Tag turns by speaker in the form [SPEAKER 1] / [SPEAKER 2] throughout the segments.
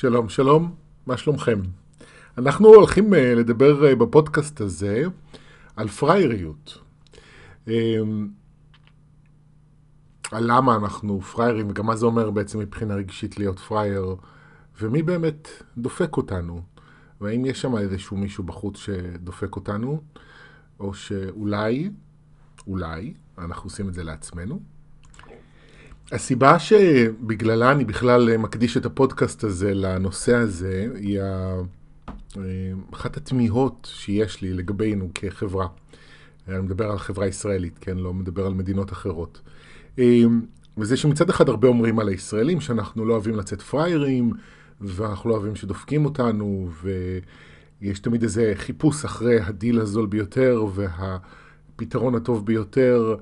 [SPEAKER 1] שלום, שלום, מה שלומכם? אנחנו הולכים אה, לדבר אה, בפודקאסט הזה על פרייריות. אמ, על למה אנחנו פריירים וגם מה זה אומר בעצם מבחינה רגשית להיות פרייר ומי באמת דופק אותנו והאם יש שם איזשהו מישהו בחוץ שדופק אותנו או שאולי, אולי, אנחנו עושים את זה לעצמנו. הסיבה שבגללה אני בכלל מקדיש את הפודקאסט הזה לנושא הזה היא אחת התמיהות שיש לי לגבינו כחברה. אני מדבר על חברה ישראלית, כן? לא מדבר על מדינות אחרות. וזה שמצד אחד הרבה אומרים על הישראלים שאנחנו לא אוהבים לצאת פראיירים, ואנחנו לא אוהבים שדופקים אותנו, ויש תמיד איזה חיפוש אחרי הדיל הזול ביותר והפתרון הטוב ביותר.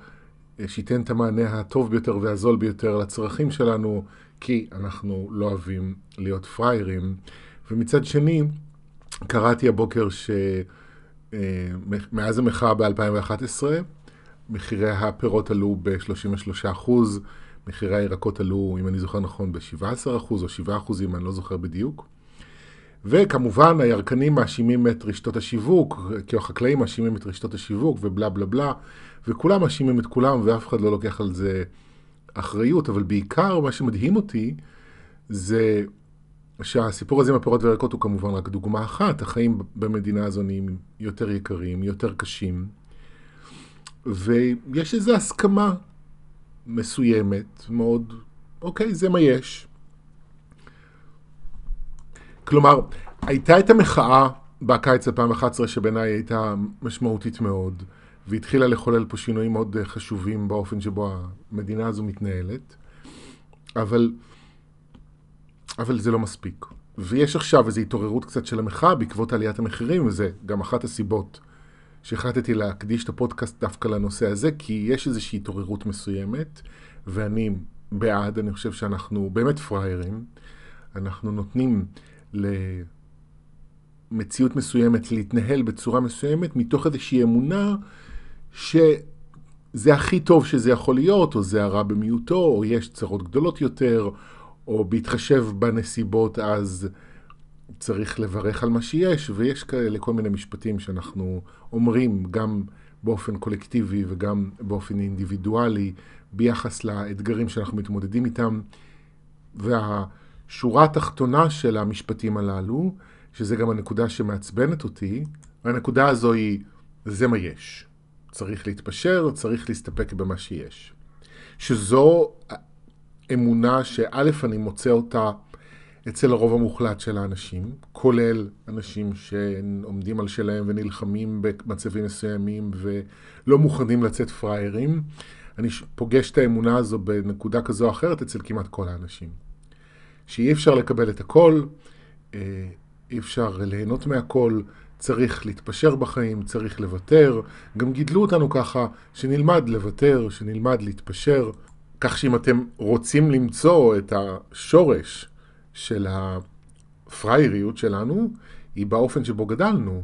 [SPEAKER 1] שייתן את המענה הטוב ביותר והזול ביותר לצרכים שלנו, כי אנחנו לא אוהבים להיות פראיירים. ומצד שני, קראתי הבוקר שמאז המחאה ב-2011, מחירי הפירות עלו ב-33%, מחירי הירקות עלו, אם אני זוכר נכון, ב-17% או 7%, אם אני לא זוכר בדיוק. וכמובן הירקנים מאשימים את רשתות השיווק, כי החקלאים מאשימים את רשתות השיווק ובלה בלה בלה, וכולם מאשימים את כולם ואף אחד לא לוקח על זה אחריות, אבל בעיקר מה שמדהים אותי זה שהסיפור הזה עם הפירות והירקות הוא כמובן רק דוגמה אחת, החיים במדינה הזו נהיים יותר יקרים, יותר קשים, ויש איזו הסכמה מסוימת, מאוד, אוקיי, זה מה יש. כלומר, הייתה את המחאה בקיץ 2011 שבעיניי הייתה משמעותית מאוד, והתחילה לחולל פה שינויים מאוד חשובים באופן שבו המדינה הזו מתנהלת, אבל, אבל זה לא מספיק. ויש עכשיו איזו התעוררות קצת של המחאה בעקבות עליית המחירים, וזה גם אחת הסיבות שהחלטתי להקדיש את הפודקאסט דווקא לנושא הזה, כי יש איזושהי התעוררות מסוימת, ואני בעד, אני חושב שאנחנו באמת פראיירים. אנחנו נותנים למציאות מסוימת להתנהל בצורה מסוימת מתוך איזושהי אמונה שזה הכי טוב שזה יכול להיות, או זה הרע במיעוטו, או יש צרות גדולות יותר, או בהתחשב בנסיבות אז צריך לברך על מה שיש, ויש כאלה כל מיני משפטים שאנחנו אומרים גם באופן קולקטיבי וגם באופן אינדיבידואלי ביחס לאתגרים שאנחנו מתמודדים איתם. וה... שורה התחתונה של המשפטים הללו, שזה גם הנקודה שמעצבנת אותי, והנקודה הזו היא, זה מה יש. צריך להתפשר, צריך להסתפק במה שיש. שזו אמונה שא', אני מוצא אותה אצל הרוב המוחלט של האנשים, כולל אנשים שעומדים על שלהם ונלחמים במצבים מסוימים ולא מוכנים לצאת פראיירים. אני פוגש את האמונה הזו בנקודה כזו או אחרת אצל כמעט כל האנשים. שאי אפשר לקבל את הכל, אה, אי אפשר ליהנות מהכל, צריך להתפשר בחיים, צריך לוותר. גם גידלו אותנו ככה, שנלמד לוותר, שנלמד להתפשר. כך שאם אתם רוצים למצוא את השורש של הפראייריות שלנו, היא באופן שבו גדלנו.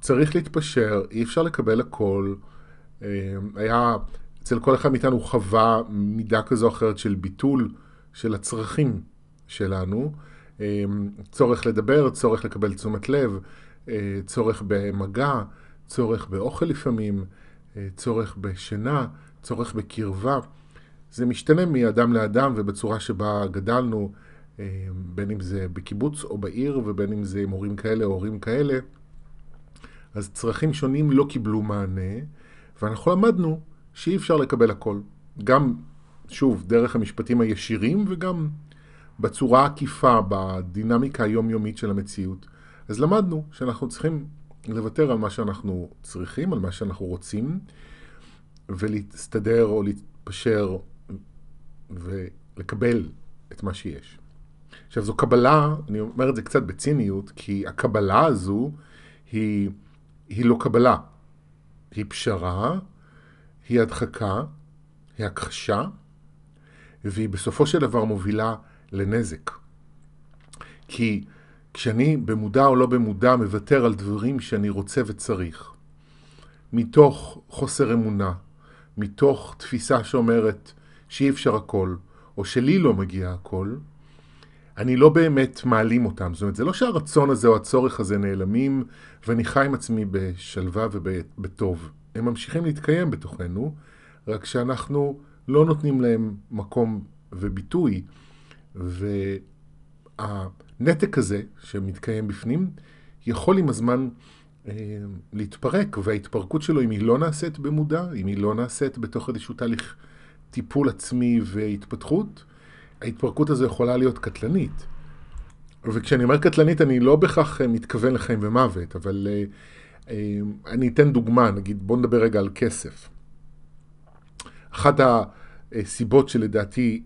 [SPEAKER 1] צריך להתפשר, אי אפשר לקבל הכל. אה, היה, אצל כל אחד מאיתנו חווה מידה כזו או אחרת של ביטול של הצרכים שלנו, אמ, צורך לדבר, צורך לקבל תשומת לב, אה, צורך במגע, צורך באוכל לפעמים, אה, צורך בשינה, צורך בקרבה. זה משתנה מאדם לאדם ובצורה שבה גדלנו, אה, בין אם זה בקיבוץ או בעיר ובין אם זה עם הורים כאלה או הורים כאלה. אז צרכים שונים לא קיבלו מענה, ואנחנו למדנו שאי אפשר לקבל הכל. גם, שוב, דרך המשפטים הישירים וגם בצורה עקיפה, בדינמיקה היומיומית של המציאות. אז למדנו שאנחנו צריכים לוותר על מה שאנחנו צריכים, על מה שאנחנו רוצים, ולהסתדר או להתפשר ולקבל את מה שיש. עכשיו זו קבלה, אני אומר את זה קצת בציניות, כי הקבלה הזו היא, היא לא קבלה. היא פשרה, היא הדחקה, היא הכחשה, והיא בסופו של דבר מובילה לנזק. כי כשאני במודע או לא במודע מוותר על דברים שאני רוצה וצריך, מתוך חוסר אמונה, מתוך תפיסה שאומרת שאי אפשר הכל, או שלי לא מגיע הכל, אני לא באמת מעלים אותם. זאת אומרת, זה לא שהרצון הזה או הצורך הזה נעלמים, ואני חי עם עצמי בשלווה ובטוב. הם ממשיכים להתקיים בתוכנו, רק שאנחנו לא נותנים להם מקום וביטוי, והנתק הזה שמתקיים בפנים, יכול עם הזמן אה, להתפרק, וההתפרקות שלו, אם היא לא נעשית במודע, אם היא לא נעשית בתוך איזשהו תהליך טיפול עצמי והתפתחות, ההתפרקות הזו יכולה להיות קטלנית. וכשאני אומר קטלנית, אני לא בהכרח אה, מתכוון לחיים ומוות, אבל אה, אה, אני אתן דוגמה, נגיד, בואו נדבר רגע על כסף. אחת הסיבות שלדעתי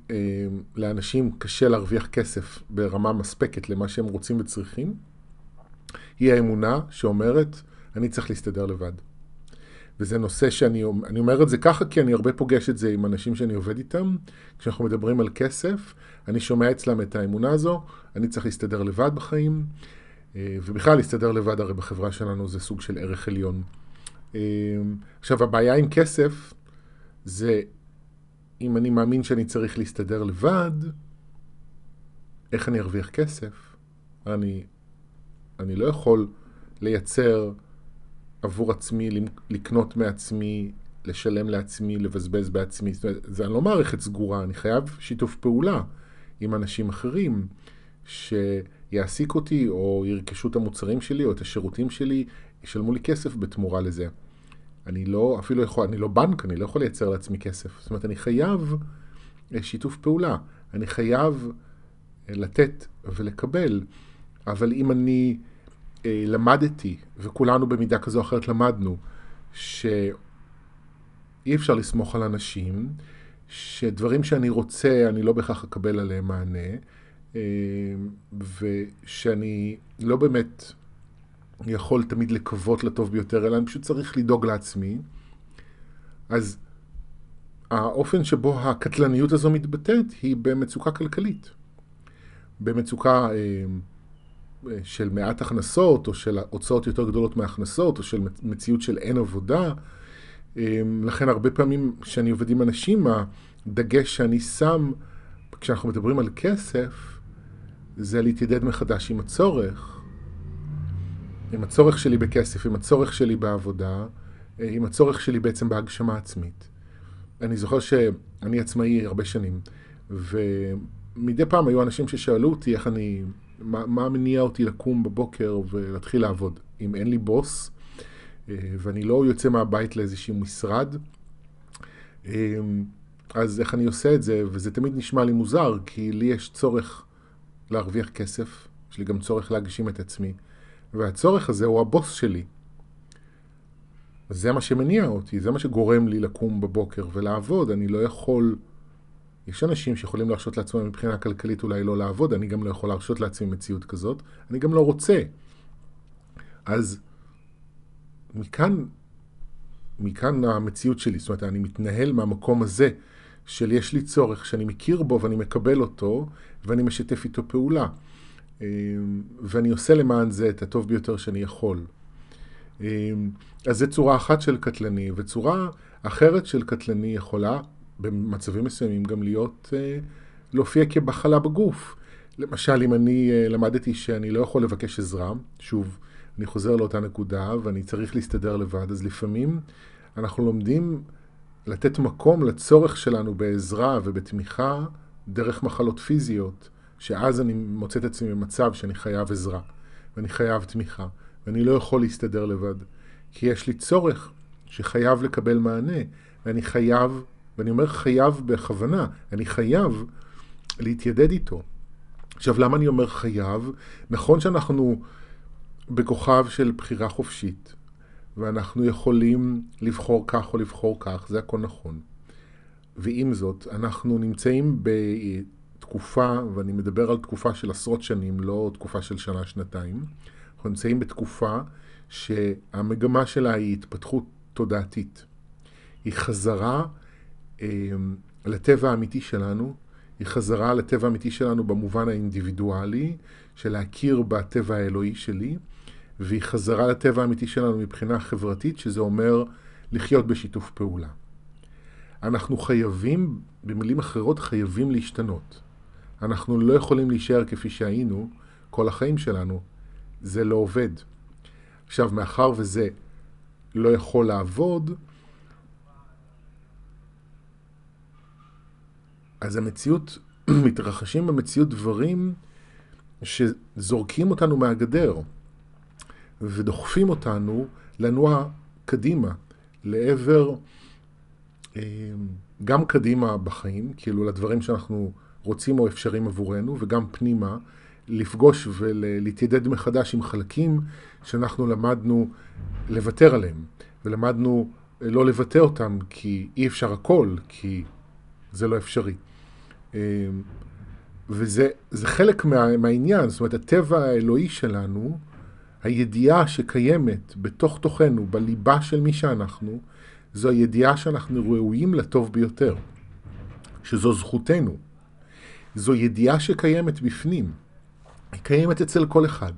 [SPEAKER 1] לאנשים קשה להרוויח כסף ברמה מספקת למה שהם רוצים וצריכים, היא האמונה שאומרת, אני צריך להסתדר לבד. וזה נושא שאני אני אומר את זה ככה, כי אני הרבה פוגש את זה עם אנשים שאני עובד איתם. כשאנחנו מדברים על כסף, אני שומע אצלם את האמונה הזו, אני צריך להסתדר לבד בחיים, אה, ובכלל להסתדר לבד הרי בחברה שלנו זה סוג של ערך עליון. אה, עכשיו, הבעיה עם כסף זה אם אני מאמין שאני צריך להסתדר לבד, איך אני ארוויח כסף? אני, אני לא יכול לייצר עבור עצמי, לקנות מעצמי, לשלם לעצמי, לבזבז בעצמי. זאת אומרת, זה לא מערכת סגורה, אני חייב שיתוף פעולה עם אנשים אחרים שיעסיק אותי, או ירכשו את המוצרים שלי, או את השירותים שלי, ישלמו לי כסף בתמורה לזה. אני לא, אפילו יכול, אני לא בנק, אני לא יכול לייצר לעצמי כסף. זאת אומרת, אני חייב אה, שיתוף פעולה. אני חייב אה, לתת ולקבל. אבל אם אני אה, למדתי, וכולנו במידה כזו או אחרת למדנו, שאי אפשר לסמוך על אנשים, שדברים שאני רוצה, אני לא בהכרח אקבל עליהם מענה, אה, ושאני לא באמת יכול תמיד לקוות לטוב ביותר, אלא אני פשוט צריך לדאוג לעצמי. אז האופן שבו הקטלניות הזו מתבטאת היא במצוקה כלכלית. במצוקה אה, של מעט הכנסות, או של הוצאות יותר גדולות מהכנסות, או של מציאות של אין עבודה. אמ, לכן הרבה פעמים כשאני עובד עם אנשים, הדגש שאני שם כשאנחנו מדברים על כסף, זה להתיידד מחדש עם הצורך, עם הצורך שלי בכסף, עם הצורך שלי בעבודה, אה, עם הצורך שלי בעצם בהגשמה עצמית. אני זוכר שאני עצמאי הרבה שנים, ומדי פעם היו אנשים ששאלו אותי איך אני מה, מה מניע אותי לקום בבוקר ולהתחיל לעבוד? אם אין לי בוס, אה, ואני לא יוצא מהבית לאיזשהו משרד, אה, אז איך אני עושה את זה? וזה תמיד נשמע לי מוזר, כי לי יש צורך להרוויח כסף, יש לי גם צורך להגשים את עצמי, והצורך הזה הוא הבוס שלי. זה מה שמניע אותי, זה מה שגורם לי לקום בבוקר ולעבוד. אני לא יכול יש אנשים שיכולים להרשות לעצמם מבחינה כלכלית אולי לא לעבוד, אני גם לא יכול להרשות לעצמי מציאות כזאת, אני גם לא רוצה. אז מכאן, מכאן המציאות שלי, זאת אומרת, אני מתנהל מהמקום הזה של יש לי צורך שאני מכיר בו ואני מקבל אותו ואני משתף איתו פעולה. ואני עושה למען זה את הטוב ביותר שאני יכול. אמ, אז זו צורה אחת של קטלני, וצורה אחרת של קטלני יכולה במצבים מסוימים גם להיות, אה, להופיע כבחלה בגוף. למשל, אם אני אה, למדתי שאני לא יכול לבקש עזרה, שוב, אני חוזר לאותה נקודה ואני צריך להסתדר לבד, אז לפעמים אנחנו לומדים לתת מקום לצורך שלנו בעזרה ובתמיכה דרך מחלות פיזיות, שאז אני מוצא את עצמי במצב שאני חייב עזרה, ואני חייב תמיכה, ואני לא יכול להסתדר לבד, כי יש לי צורך שחייב לקבל מענה, ואני חייב ואני אומר חייב בכוונה, אני חייב להתיידד איתו. עכשיו, למה אני אומר חייב? נכון שאנחנו בכוכב של בחירה חופשית, ואנחנו יכולים לבחור כך או לבחור כך, זה הכל נכון. ועם זאת, אנחנו נמצאים בתקופה, ואני מדבר על תקופה של עשרות שנים, לא תקופה של שנה-שנתיים, אנחנו נמצאים בתקופה שהמגמה שלה היא התפתחות תודעתית. היא חזרה אמ, לטבע האמיתי שלנו, היא חזרה לטבע האמיתי שלנו במובן האינדיבידואלי, של להכיר בטבע האלוהי שלי, והיא חזרה לטבע האמיתי שלנו מבחינה חברתית, שזה אומר לחיות בשיתוף פעולה. אנחנו חייבים, במילים אחרות, חייבים להשתנות. אנחנו לא יכולים להישאר כפי שהיינו כל החיים שלנו. זה לא עובד. עכשיו, מאחר וזה לא יכול לעבוד, אז המציאות, מתרחשים במציאות דברים שזורקים אותנו מהגדר ודוחפים אותנו לנוע קדימה, לעבר, אה, גם קדימה בחיים, כאילו לדברים שאנחנו רוצים או אפשריים עבורנו, וגם פנימה, לפגוש ולהתיידד מחדש עם חלקים שאנחנו למדנו לוותר עליהם, ולמדנו לא לבטא אותם כי אי אפשר הכל, כי זה לא אפשרי. אה, וזה חלק מה, מהעניין, זאת אומרת, הטבע האלוהי שלנו, הידיעה שקיימת בתוך תוכנו, בליבה של מי שאנחנו, זו הידיעה שאנחנו ראויים לטוב ביותר, שזו זכותנו. זו ידיעה שקיימת בפנים, היא קיימת אצל כל אחד.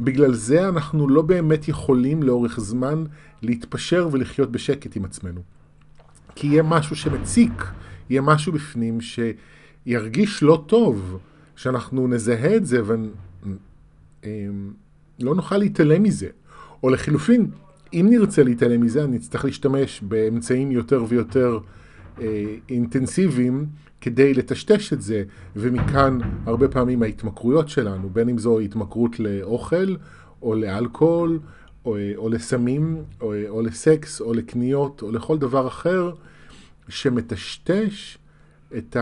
[SPEAKER 1] בגלל זה אנחנו לא באמת יכולים לאורך זמן להתפשר ולחיות בשקט עם עצמנו. כי יהיה משהו שמציק, יהיה משהו בפנים שירגיש לא טוב, שאנחנו נזהה את זה ולא נוכל להתעלם מזה. או לחילופין, אם נרצה להתעלם מזה, אני אצטרך להשתמש באמצעים יותר ויותר אה, אינטנסיביים כדי לטשטש את זה, ומכאן הרבה פעמים ההתמכרויות שלנו, בין אם זו התמכרות לאוכל, או לאלכוהול, או, או לסמים, או, או לסקס, או לקניות, או לכל דבר אחר, שמטשטש את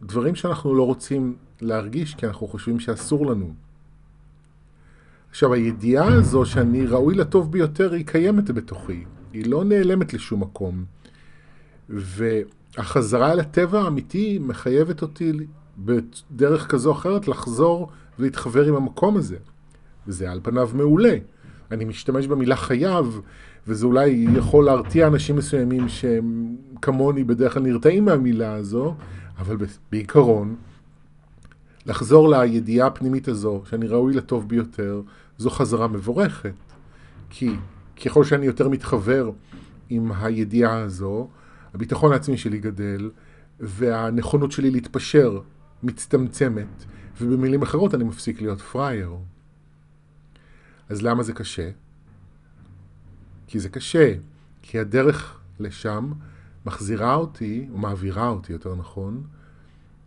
[SPEAKER 1] הדברים שאנחנו לא רוצים להרגיש, כי אנחנו חושבים שאסור לנו. עכשיו, הידיעה הזו שאני ראוי לטוב ביותר, היא קיימת בתוכי. היא לא נעלמת לשום מקום. והחזרה אל הטבע האמיתי מחייבת אותי בדרך כזו או אחרת לחזור ולהתחבר עם המקום הזה. וזה על פניו מעולה. אני משתמש במילה חייב, וזה אולי יכול להרתיע אנשים מסוימים שהם כמוני בדרך כלל נרתעים מהמילה הזו, אבל בעיקרון, לחזור לידיעה הפנימית הזו, שאני ראוי לטוב ביותר, זו חזרה מבורכת. כי ככל שאני יותר מתחבר עם הידיעה הזו, הביטחון העצמי שלי גדל, והנכונות שלי להתפשר מצטמצמת, ובמילים אחרות אני מפסיק להיות פראייר. אז למה זה קשה? כי זה קשה, כי הדרך לשם מחזירה אותי, או מעבירה אותי יותר נכון,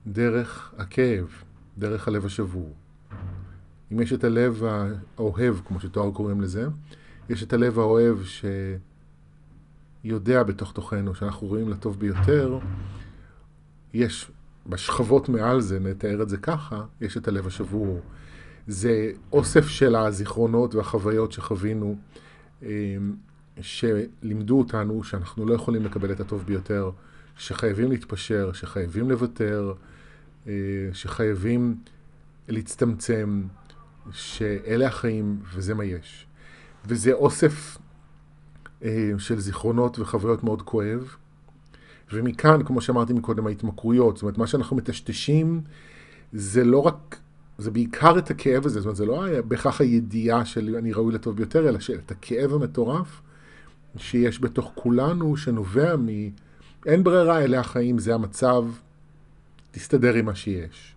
[SPEAKER 1] דרך הכאב, דרך הלב השבור. אם יש את הלב האוהב, כמו שתואר קוראים לזה, יש את הלב האוהב שיודע בתוך תוכנו שאנחנו רואים לטוב ביותר, יש בשכבות מעל זה, נתאר את זה ככה, יש את הלב השבור. זה אוסף של הזיכרונות והחוויות שחווינו, אמ, שלימדו אותנו שאנחנו לא יכולים לקבל את הטוב ביותר, שחייבים להתפשר, שחייבים לוותר, אה, שחייבים להצטמצם, שאלה החיים וזה מה יש. וזה אוסף של זיכרונות וחוויות מאוד כואב. ומכאן, כמו שאמרתי מקודם, ההתמכרויות, זאת אומרת, מה שאנחנו מטשטשים זה לא רק, זה בעיקר את הכאב הזה, זאת אומרת, זה לא היה בהכרח הידיעה של אני ראוי לטוב ביותר, אלא את הכאב המטורף שיש בתוך כולנו, שנובע מ... אין ברירה, אלה החיים, זה המצב, תסתדר עם מה שיש.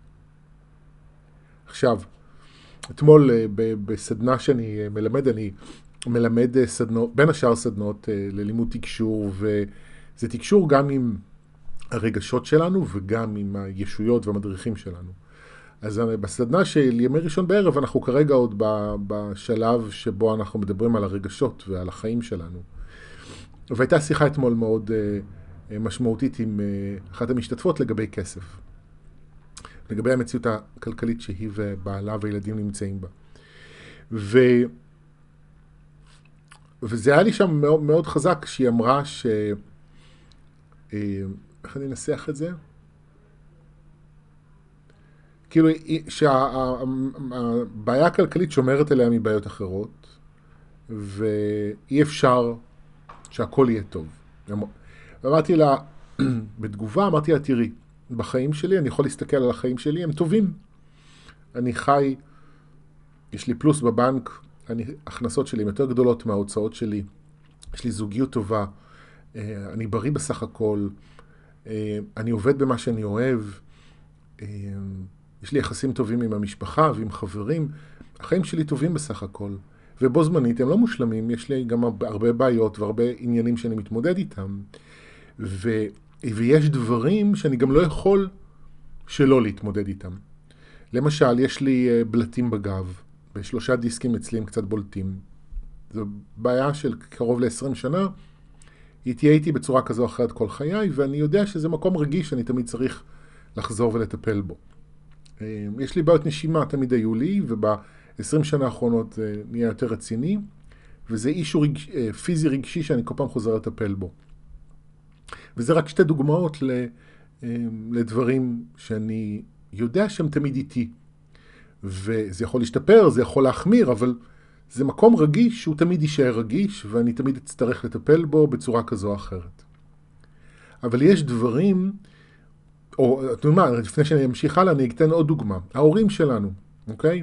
[SPEAKER 1] עכשיו, אתמול אה, בסדנה שאני אה, מלמד, אני מלמד אה, סדנות, בין השאר סדנות ללימוד תקשור, וזה תקשור גם עם הרגשות שלנו וגם עם הישויות והמדריכים שלנו. אז בסדנה של ימי ראשון בערב, אנחנו כרגע עוד בשלב שבו אנחנו מדברים על הרגשות ועל החיים שלנו. והייתה שיחה אתמול מאוד משמעותית עם אחת המשתתפות לגבי כסף. לגבי המציאות הכלכלית שהיא ובעלה וילדים נמצאים בה. ו... וזה היה לי שם מאוד, מאוד חזק שהיא אמרה ש... אה, איך אני אנסח את זה? כאילו שהבעיה הכלכלית שומרת עליה מבעיות אחרות, ואי אפשר שהכל יהיה טוב. אמרתי לה, בתגובה אמרתי לה, תראי, בחיים שלי, אני יכול להסתכל על החיים שלי, הם טובים. אני חי, יש לי פלוס בבנק, אני, הכנסות שלי הן יותר גדולות מההוצאות שלי, יש לי זוגיות טובה, אה, אני בריא בסך הכל, אה, אני עובד במה שאני אוהב, יש לי יחסים טובים עם המשפחה ועם חברים, החיים שלי טובים בסך הכל. ובו זמנית הם לא מושלמים, יש לי גם הרבה בעיות והרבה עניינים שאני מתמודד איתם. ו, ויש דברים שאני גם לא יכול שלא להתמודד איתם. למשל, יש לי אה, בלטים בגב, בשלושה דיסקים אצלי הם קצת בולטים. זו בעיה של קרוב ל-20 שנה, היא תהיה איתי בצורה כזו או אחרת כל חיי, ואני יודע שזה מקום רגיש שאני תמיד צריך לחזור ולטפל בו. אה, יש לי בעיות נשימה, תמיד היו לי, וב-20 שנה האחרונות זה נהיה יותר רציני, וזה אישו רג... אה, פיזי רגשי שאני כל פעם חוזר לטפל בו. וזה רק שתי דוגמאות לדברים שאני יודע שהם תמיד איתי. וזה יכול להשתפר, זה יכול להחמיר, אבל זה מקום רגיש שהוא תמיד יישאר רגיש, ואני תמיד אצטרך לטפל בו בצורה כזו או אחרת. אבל יש דברים, או אתם יודעים מה, לפני שאני אמשיך הלאה, אני אתן עוד דוגמה. ההורים שלנו, אוקיי?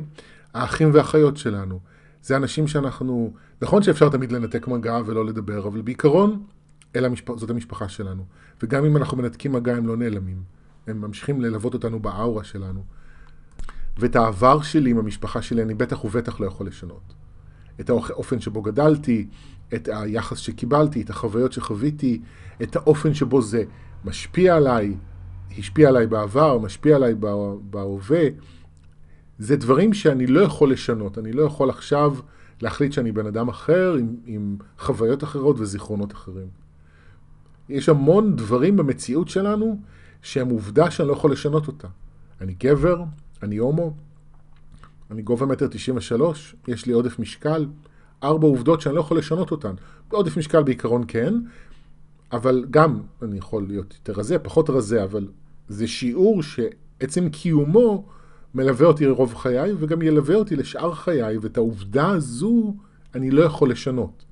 [SPEAKER 1] האחים והאחיות שלנו. זה אנשים שאנחנו, נכון שאפשר תמיד לנתק מגע ולא לדבר, אבל בעיקרון, המשפ... זאת המשפחה שלנו. וגם אם אנחנו מנתקים מגע, הם לא נעלמים. הם ממשיכים ללוות אותנו באאורה שלנו. ואת העבר שלי עם המשפחה שלי אני בטח ובטח לא יכול לשנות. את האופן שבו גדלתי, את היחס שקיבלתי, את החוויות שחוויתי, את האופן שבו זה משפיע עליי, השפיע עליי בעבר, משפיע עליי בהווה. זה דברים שאני לא יכול לשנות. אני לא יכול עכשיו להחליט שאני בן אדם אחר עם, עם חוויות אחרות וזיכרונות אחרים. יש המון דברים במציאות שלנו שהם עובדה שאני לא יכול לשנות אותה. אני גבר, אני הומו, אני גובה מטר תשעים ושלוש, יש לי עודף משקל, ארבע עובדות שאני לא יכול לשנות אותן. עודף משקל בעיקרון כן, אבל גם אני יכול להיות יותר רזה, פחות רזה, אבל זה שיעור שעצם קיומו מלווה אותי לרוב חיי וגם ילווה אותי לשאר חיי, ואת העובדה הזו אני לא יכול לשנות.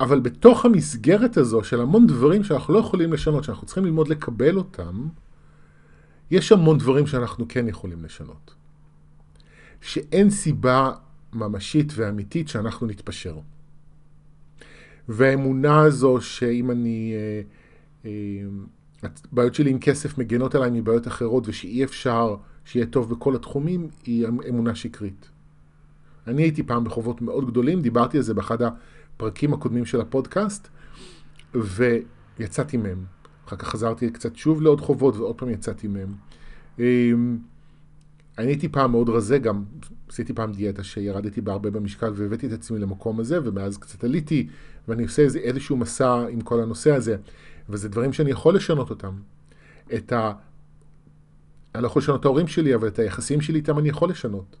[SPEAKER 1] אבל בתוך המסגרת הזו של המון דברים שאנחנו לא יכולים לשנות, שאנחנו צריכים ללמוד לקבל אותם, יש המון דברים שאנחנו כן יכולים לשנות. שאין סיבה ממשית ואמיתית שאנחנו נתפשר. והאמונה הזו שאם אני... אה, אה, הבעיות שלי עם כסף מגנות עליי מבעיות אחרות ושאי אפשר שיהיה טוב בכל התחומים, היא אמונה שקרית. אני הייתי פעם בחובות מאוד גדולים, דיברתי על זה באחד הפרקים הקודמים של הפודקאסט, ויצאתי מהם. אחר כך חזרתי קצת שוב לעוד חובות ועוד פעם יצאתי מהם. אמ, אני הייתי פעם מאוד רזה, גם עשיתי פעם דיאטה שירדתי בהרבה במשקל והבאתי את עצמי למקום הזה, ומאז קצת עליתי, ואני עושה איזה, איזשהו מסע עם כל הנושא הזה, וזה דברים שאני יכול לשנות אותם. את ה... אני לא יכול לשנות את ההורים שלי, אבל את היחסים שלי איתם אני יכול לשנות.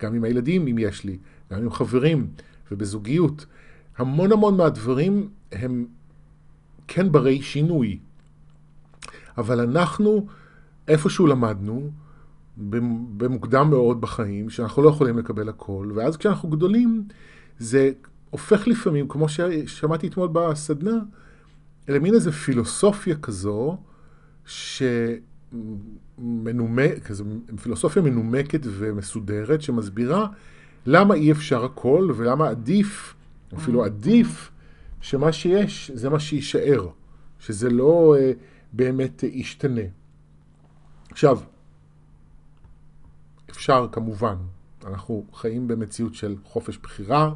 [SPEAKER 1] גם עם הילדים, אם יש לי, גם עם חברים ובזוגיות. המון המון מהדברים הם כן ברי שינוי. אבל אנחנו איפשהו למדנו, במוקדם מאוד בחיים, שאנחנו לא יכולים לקבל הכל, ואז כשאנחנו גדולים, זה הופך לפעמים, כמו ששמעתי אתמול בסדנה, למין איזו פילוסופיה כזו, שמנומק, כזו פילוסופיה מנומקת ומסודרת, שמסבירה למה אי אפשר הכל, ולמה עדיף, אפילו עדיף, שמה שיש זה מה שיישאר, שזה לא uh, באמת ישתנה. עכשיו, אפשר כמובן, אנחנו חיים במציאות של חופש בחירה,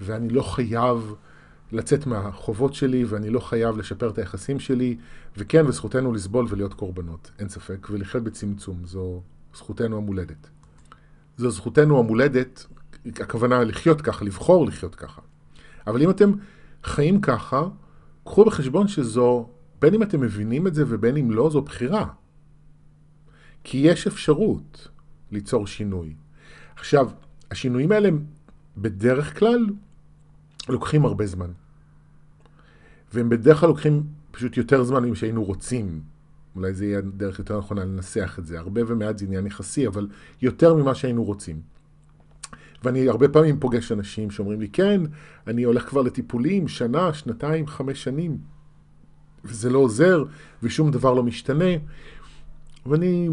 [SPEAKER 1] ואני לא חייב לצאת מהחובות שלי, ואני לא חייב לשפר את היחסים שלי, וכן, וזכותנו לסבול ולהיות קורבנות, אין ספק, ולחיות בצמצום, זו זכותנו המולדת. זו זכותנו המולדת, הכוונה לחיות ככה, לבחור לחיות ככה. אבל אם אתם חיים ככה, קחו בחשבון שזו, בין אם אתם מבינים את זה ובין אם לא, זו בחירה. כי יש אפשרות ליצור שינוי. עכשיו, השינויים האלה בדרך כלל לוקחים הרבה זמן. והם בדרך כלל לוקחים פשוט יותר זמן ממה שהיינו רוצים. אולי זה יהיה דרך יותר נכונה לנסח את זה. הרבה ומעט זה עניין יחסי, אבל יותר ממה שהיינו רוצים. ואני הרבה פעמים פוגש אנשים שאומרים לי, כן, אני הולך כבר לטיפולים, שנה, שנתיים, חמש שנים, וזה לא עוזר, ושום דבר לא משתנה. ואני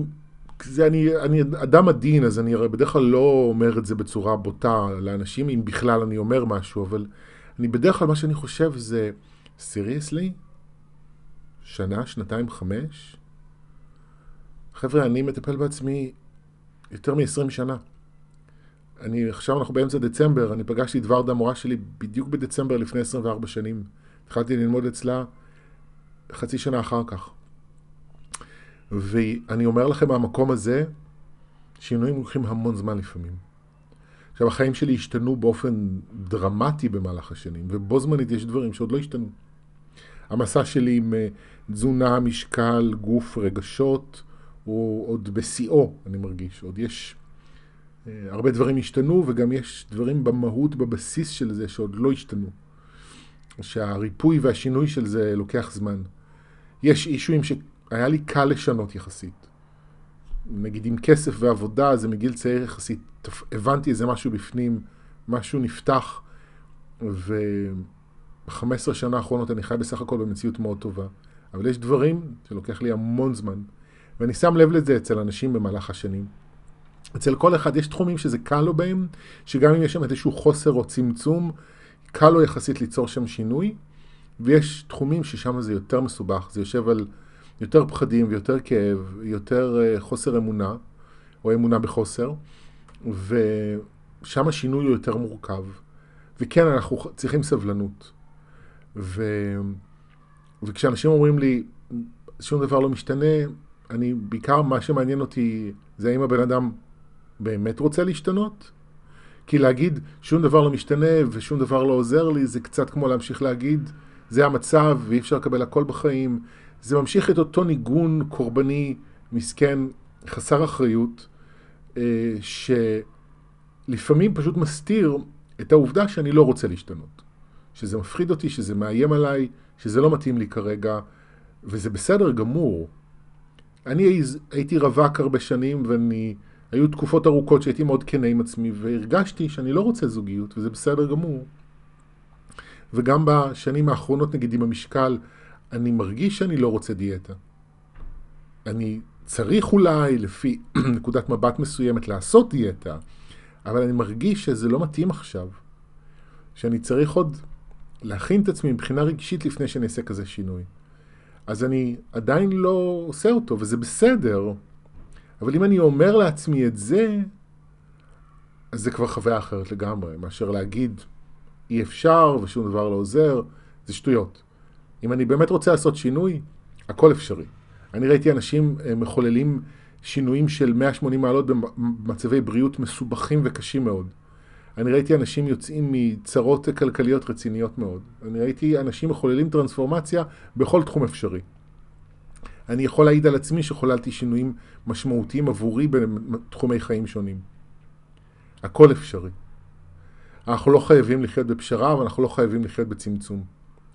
[SPEAKER 1] זה אני, אני אדם עדין, אז אני הרי בדרך כלל לא אומר את זה בצורה בוטה לאנשים, אם בכלל אני אומר משהו, אבל אני בדרך כלל, מה שאני חושב זה, סיריוסלי? שנה, שנתיים, חמש? חבר'ה, אני מטפל בעצמי יותר מ-20 שנה. אני, עכשיו אנחנו באמצע דצמבר, אני פגשתי את ורדה, המורה שלי, בדיוק בדצמבר לפני 24 שנים. התחלתי ללמוד אצלה חצי שנה אחר כך. ואני אומר לכם מהמקום הזה, שינויים לוקחים המון זמן לפעמים. עכשיו, החיים שלי השתנו באופן דרמטי במהלך השנים, ובו זמנית יש דברים שעוד לא השתנו. המסע שלי עם אה, תזונה, משקל, גוף, רגשות, הוא עוד בשיאו, אני מרגיש. עוד יש... אה, הרבה דברים השתנו, וגם יש דברים במהות, בבסיס של זה, שעוד לא השתנו. שהריפוי והשינוי של זה לוקח זמן. יש אישויים שהיה לי קל לשנות יחסית. נגיד עם כסף ועבודה, זה מגיל צעיר יחסית, הבנתי איזה משהו בפנים, משהו נפתח, וב-15 שנה האחרונות אני חי בסך הכל במציאות מאוד טובה. אבל יש דברים שלוקח לי המון זמן, ואני שם לב לזה אצל אנשים במהלך השנים. אצל כל אחד יש תחומים שזה קל לו בהם, שגם אם יש שם איזשהו חוסר או צמצום, קל לו יחסית ליצור שם שינוי, ויש תחומים ששם זה יותר מסובך, זה יושב על יותר פחדים ויותר כאב, יותר uh, חוסר אמונה, או אמונה בחוסר, ושם השינוי הוא יותר מורכב. וכן, אנחנו צריכים סבלנות. ו... וכשאנשים אומרים לי, שום דבר לא משתנה, אני, בעיקר מה שמעניין אותי זה האם הבן אדם באמת רוצה להשתנות? כי להגיד שום דבר לא משתנה ושום דבר לא עוזר לי, זה קצת כמו להמשיך להגיד, זה המצב ואי אפשר לקבל הכל בחיים. זה ממשיך את אותו ניגון קורבני, מסכן, חסר אחריות, אה, שלפעמים פשוט מסתיר את העובדה שאני לא רוצה להשתנות. שזה מפחיד אותי, שזה מאיים עליי, שזה לא מתאים לי כרגע, וזה בסדר גמור. אני הייתי רווק הרבה שנים ואני... היו תקופות ארוכות שהייתי מאוד כנה עם עצמי והרגשתי שאני לא רוצה זוגיות וזה בסדר גמור. וגם בשנים האחרונות נגיד עם המשקל, אני מרגיש שאני לא רוצה דיאטה. אני צריך אולי לפי נקודת מבט מסוימת לעשות דיאטה, אבל אני מרגיש שזה לא מתאים עכשיו. שאני צריך עוד להכין את עצמי מבחינה רגשית לפני שאני אעשה כזה שינוי. אז אני עדיין לא עושה אותו, וזה בסדר. אבל אם אני אומר לעצמי את זה, אז זה כבר חוויה אחרת לגמרי, מאשר להגיד אי אפשר ושום דבר לא עוזר, זה שטויות. אם אני באמת רוצה לעשות שינוי, הכל אפשרי. אני ראיתי אנשים אה, מחוללים שינויים של 180 מעלות במצבי בריאות מסובכים וקשים מאוד. אני ראיתי אנשים יוצאים מצרות כלכליות רציניות מאוד. אני ראיתי אנשים מחוללים טרנספורמציה בכל תחום אפשרי. אני יכול להעיד על עצמי שחוללתי שינויים משמעותיים עבורי בתחומי חיים שונים. הכל אפשרי. אנחנו לא חייבים לחיות בפשרה, ואנחנו לא חייבים לחיות בצמצום.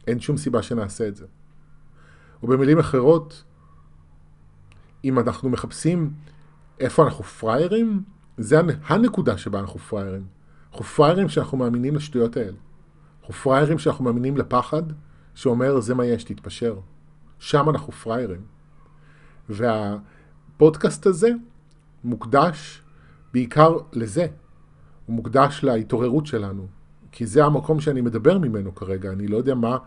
[SPEAKER 1] אין שום סיבה שנעשה את זה. ובמילים אחרות, אם אנחנו מחפשים איפה אנחנו פראיירים, זה הנקודה שבה אנחנו פראיירים. אנחנו פראיירים שאנחנו מאמינים לשטויות האלה. אנחנו פראיירים שאנחנו מאמינים לפחד, שאומר זה מה יש, תתפשר. שם אנחנו פראיירים. והפודקאסט הזה מוקדש בעיקר לזה. הוא מוקדש להתעוררות שלנו. כי זה המקום שאני מדבר ממנו כרגע. אני לא יודע מה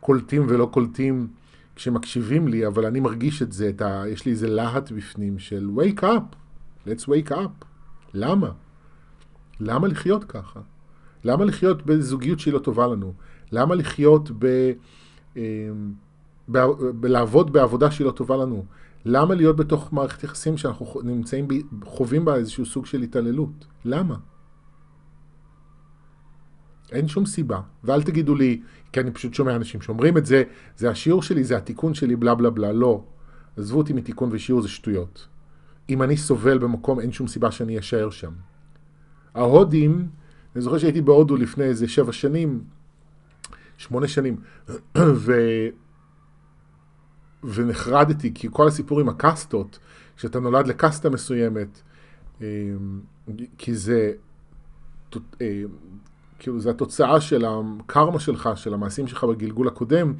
[SPEAKER 1] קולטים ולא קולטים כשמקשיבים לי, אבל אני מרגיש את זה, את ה... יש לי איזה להט בפנים של wake up, let's wake up. למה? למה לחיות ככה? למה לחיות בזוגיות שהיא לא טובה לנו? למה לחיות ב... אה, ב... בלעבוד בעבודה שהיא לא טובה לנו? למה להיות בתוך מערכת יחסים שאנחנו נמצאים. חווים בה איזשהו סוג של התעללות? למה? אין שום סיבה. ואל תגידו לי, כי אני פשוט שומע אנשים שאומרים את זה, זה השיעור שלי, זה התיקון שלי, בלה בלה בלה. לא. עזבו אותי מתיקון ושיעור, זה שטויות. אם אני סובל במקום, אין שום סיבה שאני אשאר שם. ההודים, אני זוכר שהייתי בהודו לפני איזה שבע שנים, שמונה שנים, ו... ונחרדתי, כי כל הסיפור עם הקסטות, שאתה נולד לקסטה מסוימת, אמ, כי זה, אה, כאילו זה התוצאה של הקרמה שלך, של המעשים שלך בגלגול הקודם,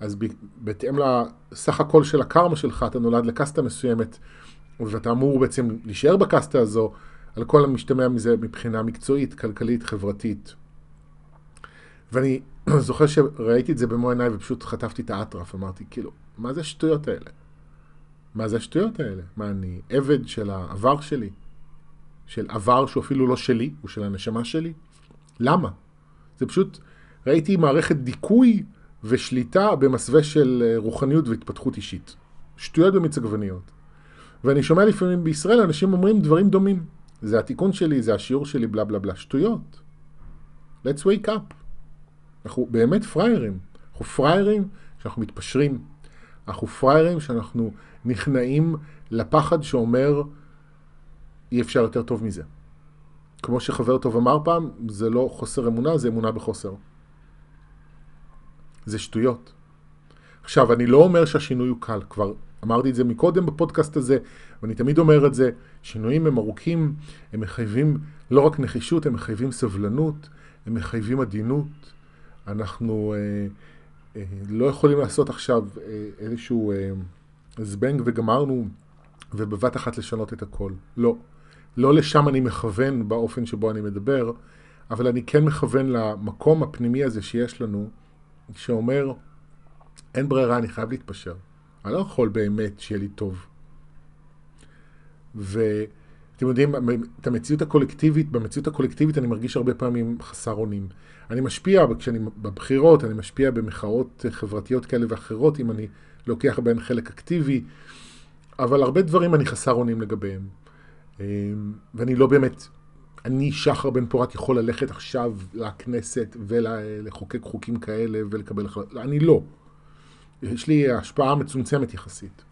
[SPEAKER 1] אז בהתאם לסך הכל של הקרמה שלך, אתה נולד לקסטה מסוימת, ואתה אמור בעצם להישאר בקסטה הזו, על כל המשתמע מזה מבחינה מקצועית, כלכלית, חברתית. ואני זוכר שראיתי את זה במו עיניי ופשוט חטפתי את האטרף, אמרתי, כאילו, מה זה השטויות האלה? מה זה השטויות האלה? מה, אני עבד של העבר שלי? של עבר שהוא אפילו לא שלי, הוא של הנשמה שלי? למה? זה פשוט, ראיתי מערכת דיכוי ושליטה במסווה של אה, רוחניות והתפתחות אישית. שטויות במיץ עגבניות. ואני שומע לפעמים בישראל אנשים אומרים דברים דומים. זה התיקון שלי, זה השיעור שלי, בלה בלה בלה. שטויות. let's wake up. אנחנו באמת פריירים. אנחנו פריירים שאנחנו מתפשרים. אנחנו פריירים שאנחנו נכנעים לפחד שאומר אי אפשר יותר טוב מזה. כמו שחבר טוב אמר פעם, זה לא חוסר אמונה, זה אמונה בחוסר. זה שטויות. עכשיו, אני לא אומר שהשינוי הוא קל, כבר אמרתי את זה מקודם בפודקאסט הזה, ואני תמיד אומר את זה, שינויים הם ארוכים, הם מחייבים לא רק נחישות, הם מחייבים סבלנות, הם מחייבים עדינות. אנחנו אה, אה, לא יכולים לעשות עכשיו אה, איזשהו אה, זבנג וגמרנו, ובבת אחת לשנות את הכל. לא. לא לשם אני מכוון באופן שבו אני מדבר, אבל אני כן מכוון למקום הפנימי הזה שיש לנו, שאומר, אין ברירה, אני חייב להתפשר. אני לא יכול באמת שיהיה לי טוב. ואתם יודעים, את המציאות הקולקטיבית, במציאות הקולקטיבית אני מרגיש הרבה פעמים חסר אונים. אני משפיע, כשאני בבחירות, אני משפיע במחאות חברתיות כאלה ואחרות, אם אני לוקח בהן חלק אקטיבי, אבל הרבה דברים אני חסר אונים לגביהם. אמ, ואני לא באמת, אני, שחר בן פורת, יכול ללכת עכשיו לכנסת ולחוקק חוקים כאלה ולקבל החלטות. אני לא. יש לי השפעה מצומצמת יחסית.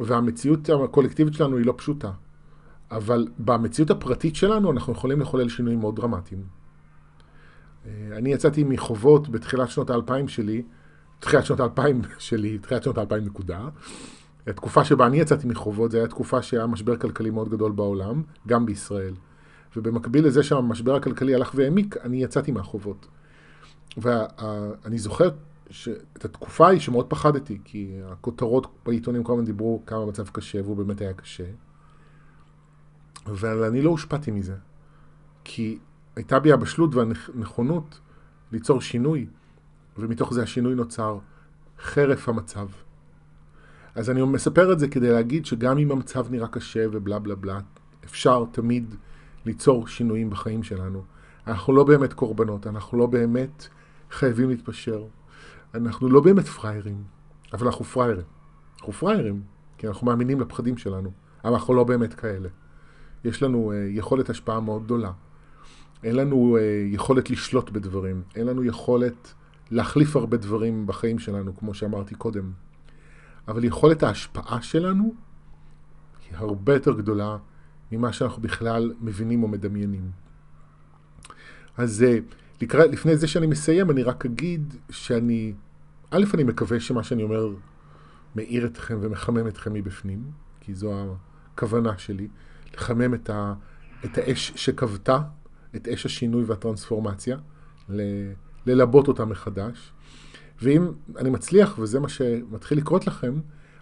[SPEAKER 1] והמציאות הקולקטיבית שלנו היא לא פשוטה. אבל במציאות הפרטית שלנו אנחנו יכולים לחולל שינויים מאוד דרמטיים. אה, אני יצאתי מחובות בתחילת שנות האלפיים שלי, תחילת שנות האלפיים שלי, תחילת שנות האלפיים נקודה. התקופה שבה אני יצאתי מחובות, זו הייתה תקופה שהיה משבר כלכלי מאוד גדול בעולם, גם בישראל. ובמקביל לזה שהמשבר הכלכלי הלך והעמיק, אני יצאתי מהחובות. ואני זוכר את התקופה ההיא שמאוד פחדתי, כי הכותרות בעיתונים כל הזמן דיברו כמה המצב קשה, והוא באמת היה קשה. אבל אני לא הושפעתי מזה, כי הייתה בי הבשלות והנכונות ליצור שינוי, ומתוך זה השינוי נוצר חרף המצב. אז אני מספר את זה כדי להגיד שגם אם המצב נראה קשה ובלה בלה בלה, אפשר תמיד ליצור שינויים בחיים שלנו. אנחנו לא באמת קורבנות, אנחנו לא באמת חייבים להתפשר. אנחנו לא באמת פראיירים, אבל אנחנו פראיירים. אנחנו פראיירים, כי אנחנו מאמינים לפחדים שלנו, אבל אנחנו לא באמת כאלה. יש לנו uh, יכולת השפעה מאוד גדולה. אין לנו uh, יכולת לשלוט בדברים, אין לנו יכולת להחליף הרבה דברים בחיים שלנו, כמו שאמרתי קודם. אבל יכולת ההשפעה שלנו היא הרבה יותר גדולה ממה שאנחנו בכלל מבינים או מדמיינים. אז uh, לקרא, לפני זה שאני מסיים, אני רק אגיד שאני, א', אני מקווה שמה שאני אומר מאיר אתכם ומחמם אתכם מבפנים, כי זו הכוונה שלי, לחמם את, ה, את האש שכבתה, את אש השינוי והטרנספורמציה, ל, ללבות אותה מחדש. ואם אני מצליח, וזה מה שמתחיל לקרות לכם,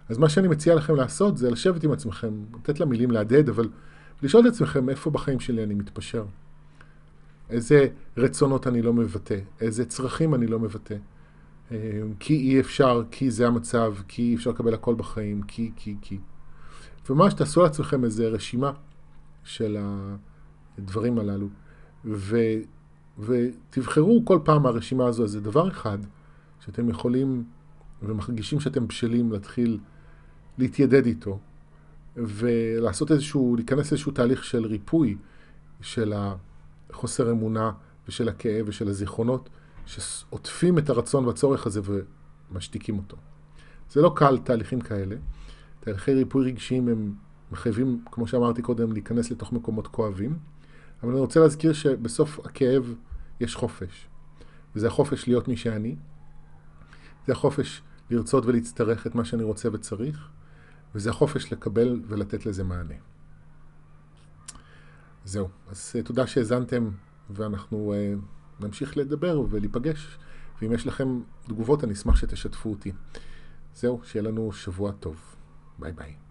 [SPEAKER 1] אז מה שאני מציע לכם לעשות זה לשבת עם עצמכם, לתת למילים להדהד, אבל לשאול את עצמכם איפה בחיים שלי אני מתפשר. איזה רצונות אני לא מבטא, איזה צרכים אני לא מבטא. אה, כי אי אפשר, כי זה המצב, כי אי אפשר לקבל הכל בחיים, כי, כי, כי. וממש תעשו לעצמכם איזה רשימה של הדברים הללו, ו, ותבחרו כל פעם מהרשימה הזו איזה דבר אחד שאתם יכולים ומרגישים שאתם בשלים להתחיל להתיידד איתו, ולעשות איזשהו, להיכנס לאיזשהו תהליך של ריפוי של החוסר אמונה ושל הכאב ושל הזיכרונות, שעוטפים את הרצון והצורך הזה ומשתיקים אותו. זה לא קל, תהליכים כאלה. תהליכי ריפוי רגשיים הם מחייבים, כמו שאמרתי קודם, להיכנס לתוך מקומות כואבים, אבל אני רוצה להזכיר שבסוף הכאב יש חופש. וזה החופש להיות מי שאני, זה החופש לרצות ולהצטרך את מה שאני רוצה וצריך, וזה החופש לקבל ולתת לזה מענה. זהו, אז אה, תודה שהאזנתם, ואנחנו uh, נמשיך לדבר ולהיפגש, ואם יש לכם תגובות אני אשמח שתשתפו אותי. זהו, שיהיה לנו שבוע טוב. ביי ביי.